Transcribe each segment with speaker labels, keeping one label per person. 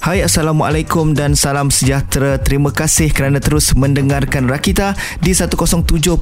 Speaker 1: Hai Assalamualaikum dan salam sejahtera. Terima kasih kerana terus mendengarkan Rakita di 107.9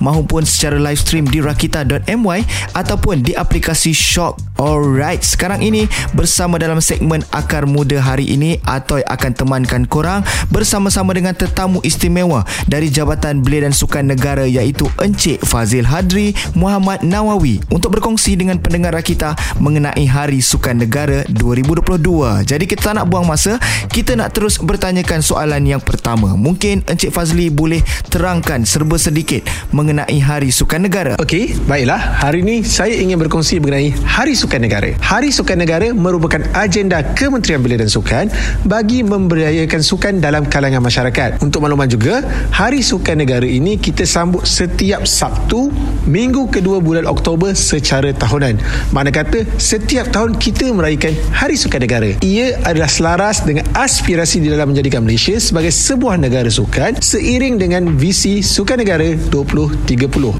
Speaker 1: maupun secara live stream di rakita.my ataupun di aplikasi Shock Alright, sekarang ini bersama dalam segmen Akar Muda hari ini Atoy akan temankan korang bersama-sama dengan tetamu istimewa dari Jabatan Belia dan Sukan Negara iaitu Encik Fazil Hadri Muhammad Nawawi untuk berkongsi dengan pendengar Rakita mengenai Hari Sukan Negara 2022 jadi kita tak nak buang masa Kita nak terus bertanyakan soalan yang pertama. Mungkin Encik Fazli boleh terangkan serba sedikit Mengenai Hari Sukan Negara
Speaker 2: Okey, baiklah. Hari ini saya ingin berkongsi mengenai Hari Sukan Negara Hari Sukan Negara merupakan agenda Kementerian Belia dan Sukan Bagi memberdayakan sukan dalam kalangan masyarakat. Untuk makluman juga Hari Sukan Negara ini kita sambut setiap Sabtu Minggu kedua bulan Oktober secara tahunan. Mana kata setiap tahun kita meraihkan Hari Sukan Negara Ia adalah selaras dengan aspirasi di dalam menjadikan Malaysia sebagai sebuah negara sukan seiring dengan visi Sukan Negara 2030.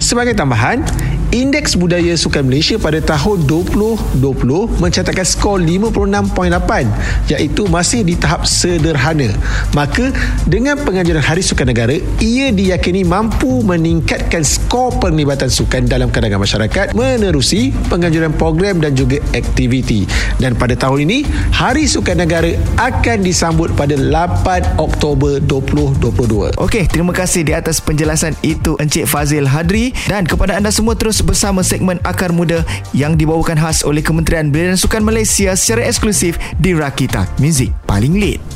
Speaker 2: Sebagai tambahan, Indeks Budaya Sukan Malaysia pada tahun 2020 mencatatkan skor 56.8 iaitu masih di tahap sederhana. Maka dengan penganjuran Hari Sukan Negara, ia diyakini mampu meningkatkan skor penglibatan sukan dalam kalangan masyarakat menerusi penganjuran program dan juga aktiviti. Dan pada tahun ini, Hari Sukan Negara akan disambut pada 8 Oktober 2022.
Speaker 1: Okey, terima kasih di atas penjelasan itu Encik Fazil Hadri dan kepada anda semua terus bersama segmen Akar Muda yang dibawakan khas oleh Kementerian Belia dan Sukan Malaysia secara eksklusif di Rakita Music paling lead.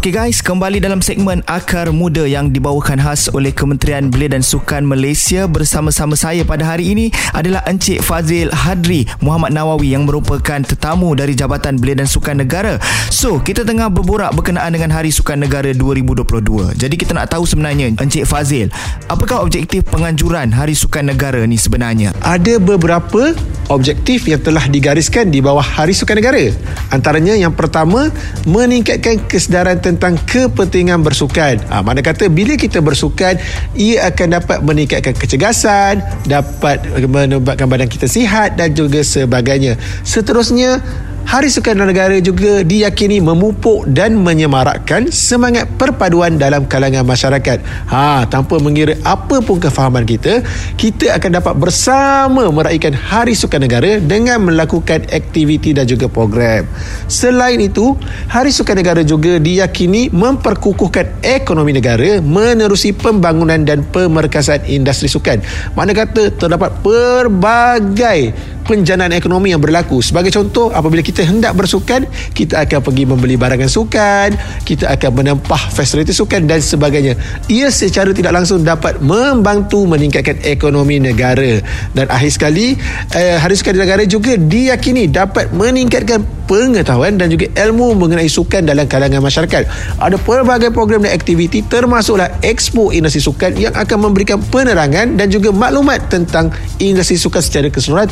Speaker 1: Okey guys, kembali dalam segmen Akar Muda yang dibawakan khas oleh Kementerian Belia dan Sukan Malaysia bersama-sama saya pada hari ini adalah Encik Fazil Hadri Muhammad Nawawi yang merupakan tetamu dari Jabatan Belia dan Sukan Negara. So, kita tengah berborak berkenaan dengan Hari Sukan Negara 2022. Jadi kita nak tahu sebenarnya Encik Fazil, apakah objektif penganjuran Hari Sukan Negara ni sebenarnya?
Speaker 2: Ada beberapa objektif yang telah digariskan di bawah Hari Sukan Negara. Antaranya yang pertama, meningkatkan kesedaran tentang kepentingan bersukan. Ha, mana kata bila kita bersukan, ia akan dapat meningkatkan kecergasan, dapat menyebabkan badan kita sihat dan juga sebagainya. Seterusnya, Hari Sukan Negara juga diyakini memupuk dan menyemarakkan semangat perpaduan dalam kalangan masyarakat. Ha, tanpa mengira apa pun kefahaman kita, kita akan dapat bersama meraihkan Hari Sukan Negara dengan melakukan aktiviti dan juga program. Selain itu, Hari Sukan Negara juga diyakini memperkukuhkan ekonomi negara menerusi pembangunan dan pemerkasaan industri sukan. Mana kata terdapat pelbagai penjanaan ekonomi yang berlaku. Sebagai contoh, apabila kita hendak bersukan, kita akan pergi membeli barangan sukan, kita akan menempah fasiliti sukan dan sebagainya. Ia secara tidak langsung dapat membantu meningkatkan ekonomi negara. Dan akhir sekali, eh, Hari Sukan Negara juga diyakini dapat meningkatkan pengetahuan dan juga ilmu mengenai sukan dalam kalangan masyarakat. Ada pelbagai program dan aktiviti termasuklah Expo Industri Sukan yang akan memberikan penerangan dan juga maklumat tentang industri sukan secara keseluruhan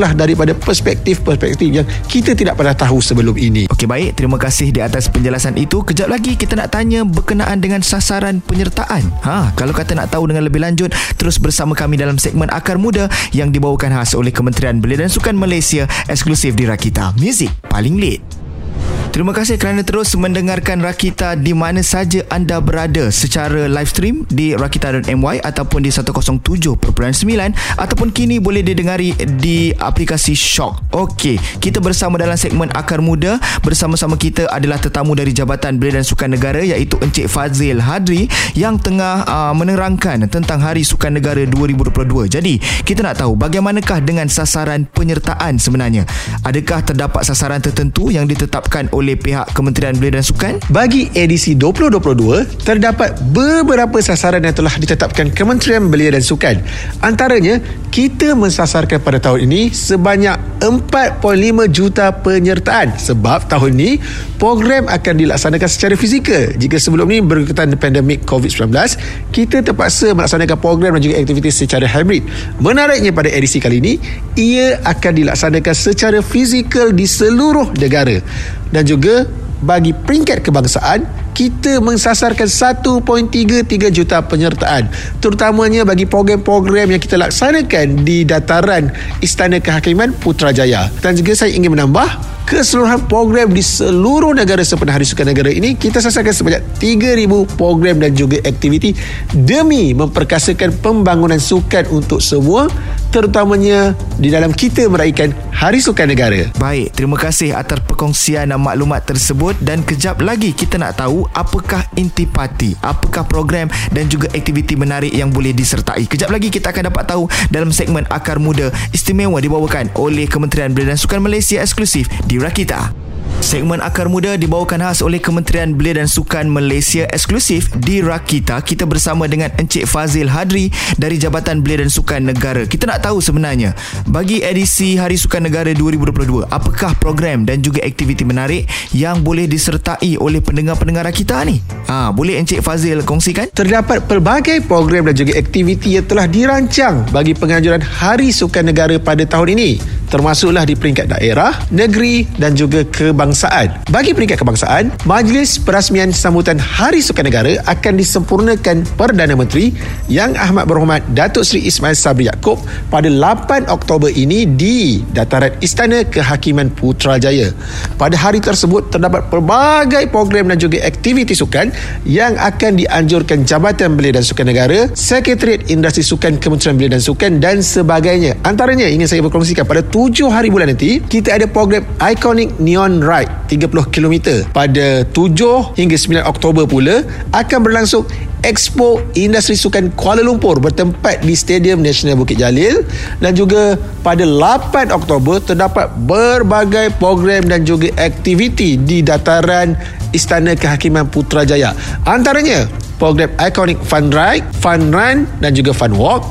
Speaker 2: termasuklah daripada perspektif-perspektif yang kita tidak pernah tahu sebelum ini.
Speaker 1: Okey baik, terima kasih di atas penjelasan itu. Kejap lagi kita nak tanya berkenaan dengan sasaran penyertaan. Ha, kalau kata nak tahu dengan lebih lanjut, terus bersama kami dalam segmen Akar Muda yang dibawakan khas oleh Kementerian Belia dan Sukan Malaysia eksklusif di Rakita Music paling lead. Terima kasih kerana terus mendengarkan Rakita di mana saja anda berada secara live stream di rakita.my ataupun di 107.9 ataupun kini boleh didengari di aplikasi Shock. Okey, kita bersama dalam segmen Akar Muda. Bersama-sama kita adalah tetamu dari Jabatan Belia dan Sukan Negara iaitu Encik Fazil Hadri yang tengah uh, menerangkan tentang Hari Sukan Negara 2022. Jadi, kita nak tahu bagaimanakah dengan sasaran penyertaan sebenarnya? Adakah terdapat sasaran tertentu yang ditetapkan oleh pihak Kementerian Belia dan Sukan?
Speaker 2: Bagi edisi 2022, terdapat beberapa sasaran yang telah ditetapkan Kementerian Belia dan Sukan. Antaranya, kita mensasarkan pada tahun ini sebanyak 4.5 juta penyertaan sebab tahun ini program akan dilaksanakan secara fizikal. Jika sebelum ini berkaitan pandemik COVID-19, kita terpaksa melaksanakan program dan juga aktiviti secara hybrid. Menariknya pada edisi kali ini, ia akan dilaksanakan secara fizikal di seluruh negara dan juga bagi peringkat kebangsaan kita mensasarkan 1.33 juta penyertaan. Terutamanya bagi program-program yang kita laksanakan di dataran Istana Kehakiman Putrajaya. Dan juga saya ingin menambah keseluruhan program di seluruh negara sempena Hari Sukan Negara ini kita sasarkan sebanyak 3,000 program dan juga aktiviti demi memperkasakan pembangunan sukan untuk semua terutamanya di dalam kita meraihkan Hari Sukan Negara.
Speaker 1: Baik, terima kasih atas perkongsian maklumat tersebut dan kejap lagi kita nak tahu apakah intipati, apakah program dan juga aktiviti menarik yang boleh disertai. Kejap lagi kita akan dapat tahu dalam segmen Akar Muda istimewa dibawakan oleh Kementerian Belia dan Sukan Malaysia eksklusif di Rakita. Segmen Akar Muda dibawakan khas oleh Kementerian Belia dan Sukan Malaysia eksklusif di Rakita. Kita bersama dengan Encik Fazil Hadri dari Jabatan Belia dan Sukan Negara. Kita nak tahu sebenarnya bagi edisi Hari Sukan Negara 2022, apakah program dan juga aktiviti menarik yang boleh disertai oleh pendengar-pendengar kita ni? Ha, boleh Encik Fazil kongsikan?
Speaker 2: Terdapat pelbagai program dan juga aktiviti yang telah dirancang bagi penganjuran Hari Sukan Negara pada tahun ini termasuklah di peringkat daerah, negeri dan juga kebangsaan. Bagi peringkat kebangsaan, Majlis Perasmian Sambutan Hari Sukan Negara akan disempurnakan Perdana Menteri Yang Ahmad Berhormat Datuk Seri Ismail Sabri Yaakob pada 8 Oktober ini di dataran Istana Kehakiman Putrajaya. Pada hari tersebut terdapat pelbagai program dan juga aktiviti sukan yang akan dianjurkan Jabatan Belia dan Sukan Negara, Sekretariat Industri Sukan Kementerian Belia dan Sukan dan sebagainya. Antaranya ingin saya berkongsikan pada 7 hari bulan nanti kita ada program Iconic Neon Ride 30 km pada 7 hingga 9 Oktober pula akan berlangsung Expo Industri Sukan Kuala Lumpur bertempat di Stadium Nasional Bukit Jalil dan juga pada 8 Oktober terdapat berbagai program dan juga aktiviti di dataran Istana Kehakiman Putrajaya. Antaranya program Iconic Fun Ride, Fun Run dan juga Fun Walk,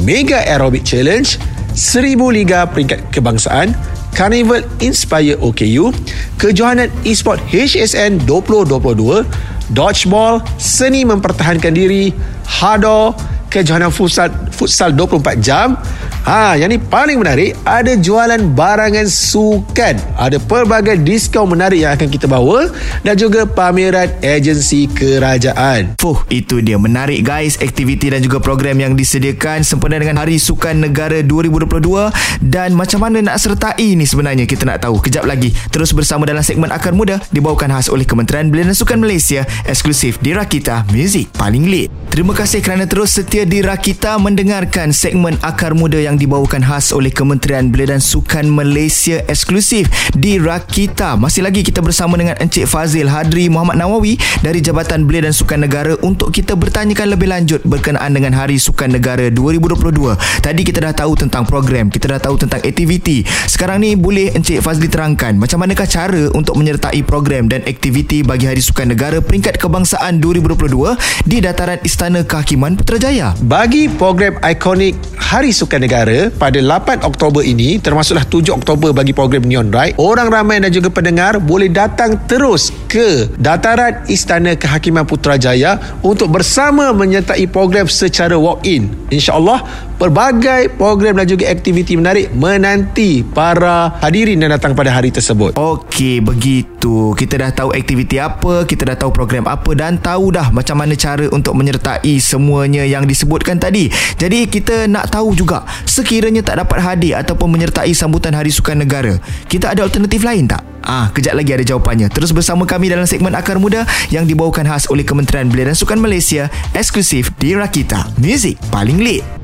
Speaker 2: Mega Aerobic Challenge, Seribu Liga Peringkat Kebangsaan, Carnival Inspire OKU, Kejohanan Esport HSN 2022, Dodgeball, Seni Mempertahankan Diri, Hado, Kejohanan Futsal, Futsal 24 Jam, Ha, yang ni paling menarik ada jualan barangan sukan. Ada pelbagai diskaun menarik yang akan kita bawa dan juga pameran agensi kerajaan.
Speaker 1: Fuh, itu dia menarik guys aktiviti dan juga program yang disediakan sempena dengan Hari Sukan Negara 2022 dan macam mana nak sertai ni sebenarnya kita nak tahu. Kejap lagi terus bersama dalam segmen Akar Muda dibawakan khas oleh Kementerian Belia dan Sukan Malaysia eksklusif di Rakita Music paling lit. Terima kasih kerana terus setia di Rakita mendengarkan segmen Akar Muda yang dibawakan khas oleh Kementerian Belia dan Sukan Malaysia eksklusif di Rakita. Masih lagi kita bersama dengan Encik Fazil Hadri Muhammad Nawawi dari Jabatan Belia dan Sukan Negara untuk kita bertanyakan lebih lanjut berkenaan dengan Hari Sukan Negara 2022. Tadi kita dah tahu tentang program, kita dah tahu tentang aktiviti. Sekarang ni boleh Encik Fazli terangkan macam manakah cara untuk menyertai program dan aktiviti bagi Hari Sukan Negara peringkat kebangsaan 2022 di dataran Istana Kehakiman Putrajaya.
Speaker 2: Bagi program ikonik Hari Sukan Negara negara pada 8 Oktober ini termasuklah 7 Oktober bagi program Neon Ride orang ramai dan juga pendengar boleh datang terus ke dataran Istana Kehakiman Putrajaya untuk bersama menyertai program secara walk-in. insyaAllah pelbagai program dan juga aktiviti menarik menanti para hadirin yang datang pada hari tersebut
Speaker 1: Okey begitu kita dah tahu aktiviti apa kita dah tahu program apa dan tahu dah macam mana cara untuk menyertai semuanya yang disebutkan tadi jadi kita nak tahu juga sekiranya tak dapat hadir ataupun menyertai sambutan Hari Sukan Negara, kita ada alternatif lain tak? Ah, kejap lagi ada jawapannya. Terus bersama kami dalam segmen Akar Muda yang dibawakan khas oleh Kementerian Belia dan Sukan Malaysia eksklusif di Rakita. Music paling lit.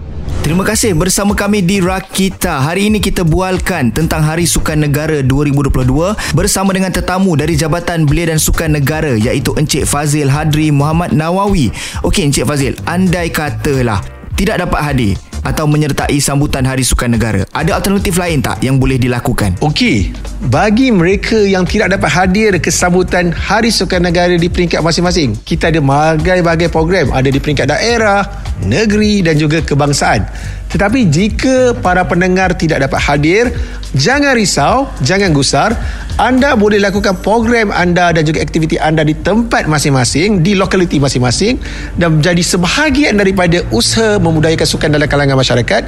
Speaker 1: Terima kasih bersama kami di Rakita. Hari ini kita bualkan tentang Hari Sukan Negara 2022 bersama dengan tetamu dari Jabatan Belia dan Sukan Negara iaitu Encik Fazil Hadri Muhammad Nawawi. Okey Encik Fazil, andai katalah tidak dapat hadir atau menyertai sambutan Hari Sukan Negara. Ada alternatif lain tak yang boleh dilakukan?
Speaker 2: Okey, bagi mereka yang tidak dapat hadir ke sambutan Hari Sukan Negara di peringkat masing-masing, kita ada bagai-bagai program ada di peringkat daerah, negeri dan juga kebangsaan. Tetapi jika para pendengar tidak dapat hadir, jangan risau, jangan gusar. Anda boleh lakukan program anda dan juga aktiviti anda di tempat masing-masing, di lokaliti masing-masing dan menjadi sebahagian daripada usaha memudayakan sukan dalam kalangan masyarakat.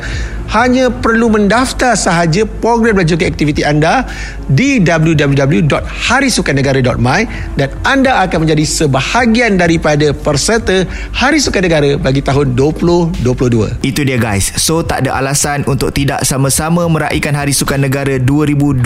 Speaker 2: Hanya perlu mendaftar sahaja program dan juga aktiviti anda di www.harisukannegara.my dan anda akan menjadi sebahagian daripada peserta Hari Sukan Negara bagi tahun 2022.
Speaker 1: Itu dia guys. So tak ada alasan untuk tidak sama-sama meraihkan Hari Sukan Negara 2022.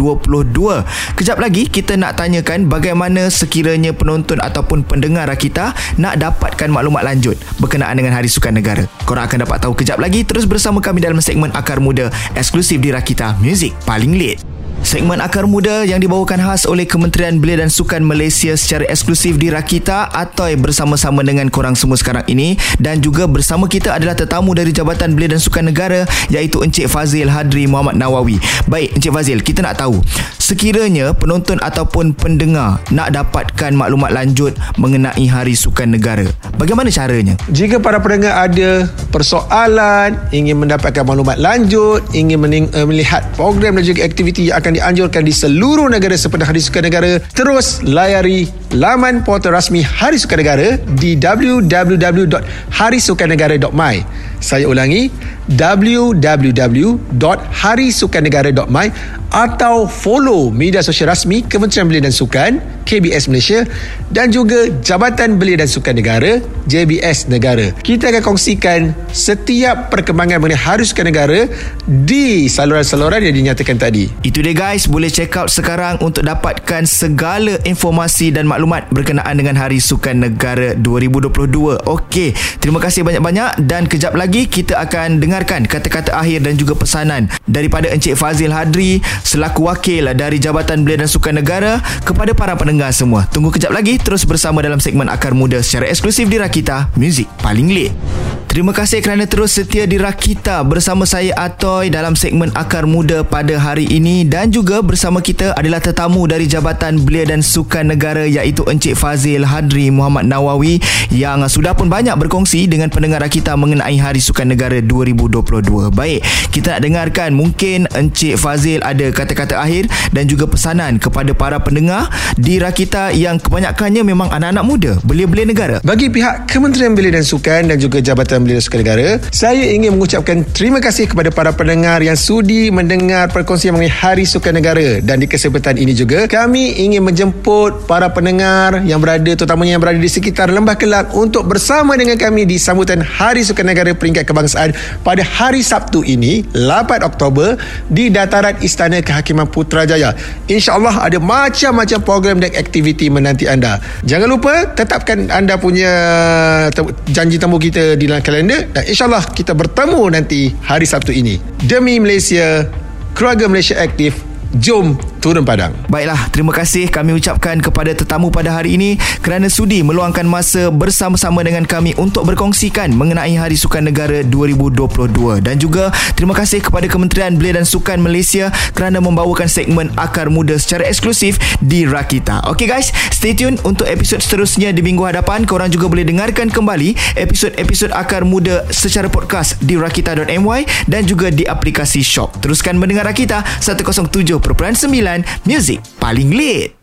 Speaker 1: Kejap lagi kita nak tanyakan bagaimana sekiranya penonton ataupun pendengar kita nak dapatkan maklumat lanjut berkenaan dengan Hari Sukan Negara. Korang akan dapat tahu kejap lagi terus bersama kami dalam segmen Akar Muda eksklusif di Rakita Music paling late. Segmen Akar Muda yang dibawakan khas oleh Kementerian Belia dan Sukan Malaysia secara eksklusif di Rakita atau bersama-sama dengan korang semua sekarang ini dan juga bersama kita adalah tetamu dari Jabatan Belia dan Sukan Negara iaitu Encik Fazil Hadri Muhammad Nawawi. Baik Encik Fazil, kita nak tahu sekiranya penonton ataupun pendengar nak dapatkan maklumat lanjut mengenai Hari Sukan Negara. Bagaimana caranya?
Speaker 2: Jika para pendengar ada persoalan, ingin mendapatkan maklumat lanjut, ingin mening- uh, melihat program dan juga aktiviti yang akan dianjurkan di seluruh negara sepenuh Hari Sukan Negara, terus layari laman portal rasmi Hari Sukan Negara di www.harisukannegara.my. Saya ulangi www.harisukannegara.my atau follow media sosial rasmi Kementerian Belia dan Sukan KBS Malaysia dan juga Jabatan Belia dan Sukan Negara JBS Negara. Kita akan kongsikan setiap perkembangan mengenai Hari Sukan Negara di saluran-saluran yang dinyatakan tadi.
Speaker 1: Itu dia guys, boleh check out sekarang untuk dapatkan segala informasi dan maklumat berkenaan dengan Hari Sukan Negara 2022. Okey, terima kasih banyak-banyak dan kejap lagi kita akan dengarkan kata-kata akhir dan juga pesanan daripada Encik Fazil Hadri selaku wakil dari Jabatan Belia dan Sukan Negara kepada para pendengar semua. Tunggu kejap lagi terus bersama dalam segmen Akar Muda secara eksklusif di Rakita, Music Paling Lit. Terima kasih kerana terus setia di Rakita bersama saya Atoy dalam segmen Akar Muda pada hari ini dan juga bersama kita adalah tetamu dari Jabatan Belia dan Sukan Negara iaitu Encik Fazil Hadri Muhammad Nawawi yang sudah pun banyak berkongsi dengan pendengar Rakita mengenai Hari Sukan Negara 2022. Baik, kita nak dengarkan mungkin Encik Fazil ada kata-kata akhir dan juga pesanan kepada para pendengar di Rakita yang kebanyakannya memang anak-anak muda, belia-belia negara.
Speaker 2: Bagi pihak Kementerian Belia dan Sukan dan juga Jabatan Belia dan Sukan Negara, saya ingin mengucapkan terima kasih kepada para pendengar yang sudi mendengar perkongsian mengenai Hari Sukan Negara dan di kesempatan ini juga kami ingin menjemput para pendengar yang berada terutamanya yang berada di sekitar Lembah Kelak untuk bersama dengan kami di sambutan Hari Sukan Negara Peringkat Kebangsaan pada hari Sabtu ini 8 Oktober di dataran Istana Kehakiman Putrajaya. InsyaAllah ada macam-macam program dan aktiviti menanti anda. Jangan lupa tetapkan anda punya janji temu kita di dalam kalender dan insyaAllah kita bertemu nanti hari Sabtu ini. Demi Malaysia, keluarga Malaysia aktif, jom turun padang.
Speaker 1: Baiklah, terima kasih kami ucapkan kepada tetamu pada hari ini kerana sudi meluangkan masa bersama-sama dengan kami untuk berkongsikan mengenai Hari Sukan Negara 2022 dan juga terima kasih kepada Kementerian Belia dan Sukan Malaysia kerana membawakan segmen Akar Muda secara eksklusif di Rakita. Okay guys, stay tune untuk episod seterusnya di minggu hadapan. Korang juga boleh dengarkan kembali episod-episod Akar Muda secara podcast di rakita.my dan juga di aplikasi Shop. Teruskan mendengar Rakita 107.9 Music paling lit.